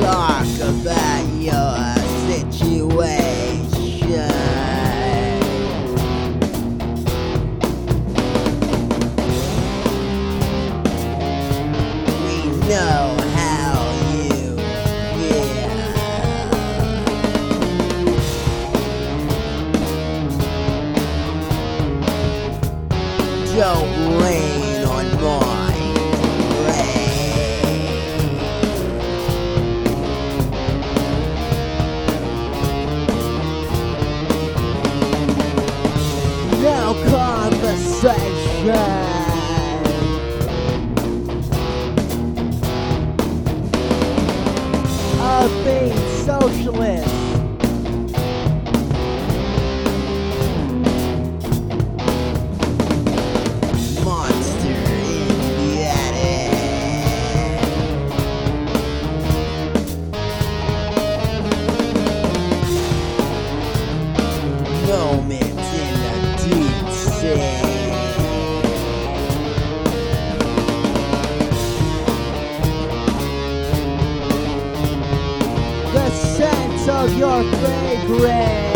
Talk about your situation. We know. Don't rain on my brain. No conversation. Of being socialist. your fragrance.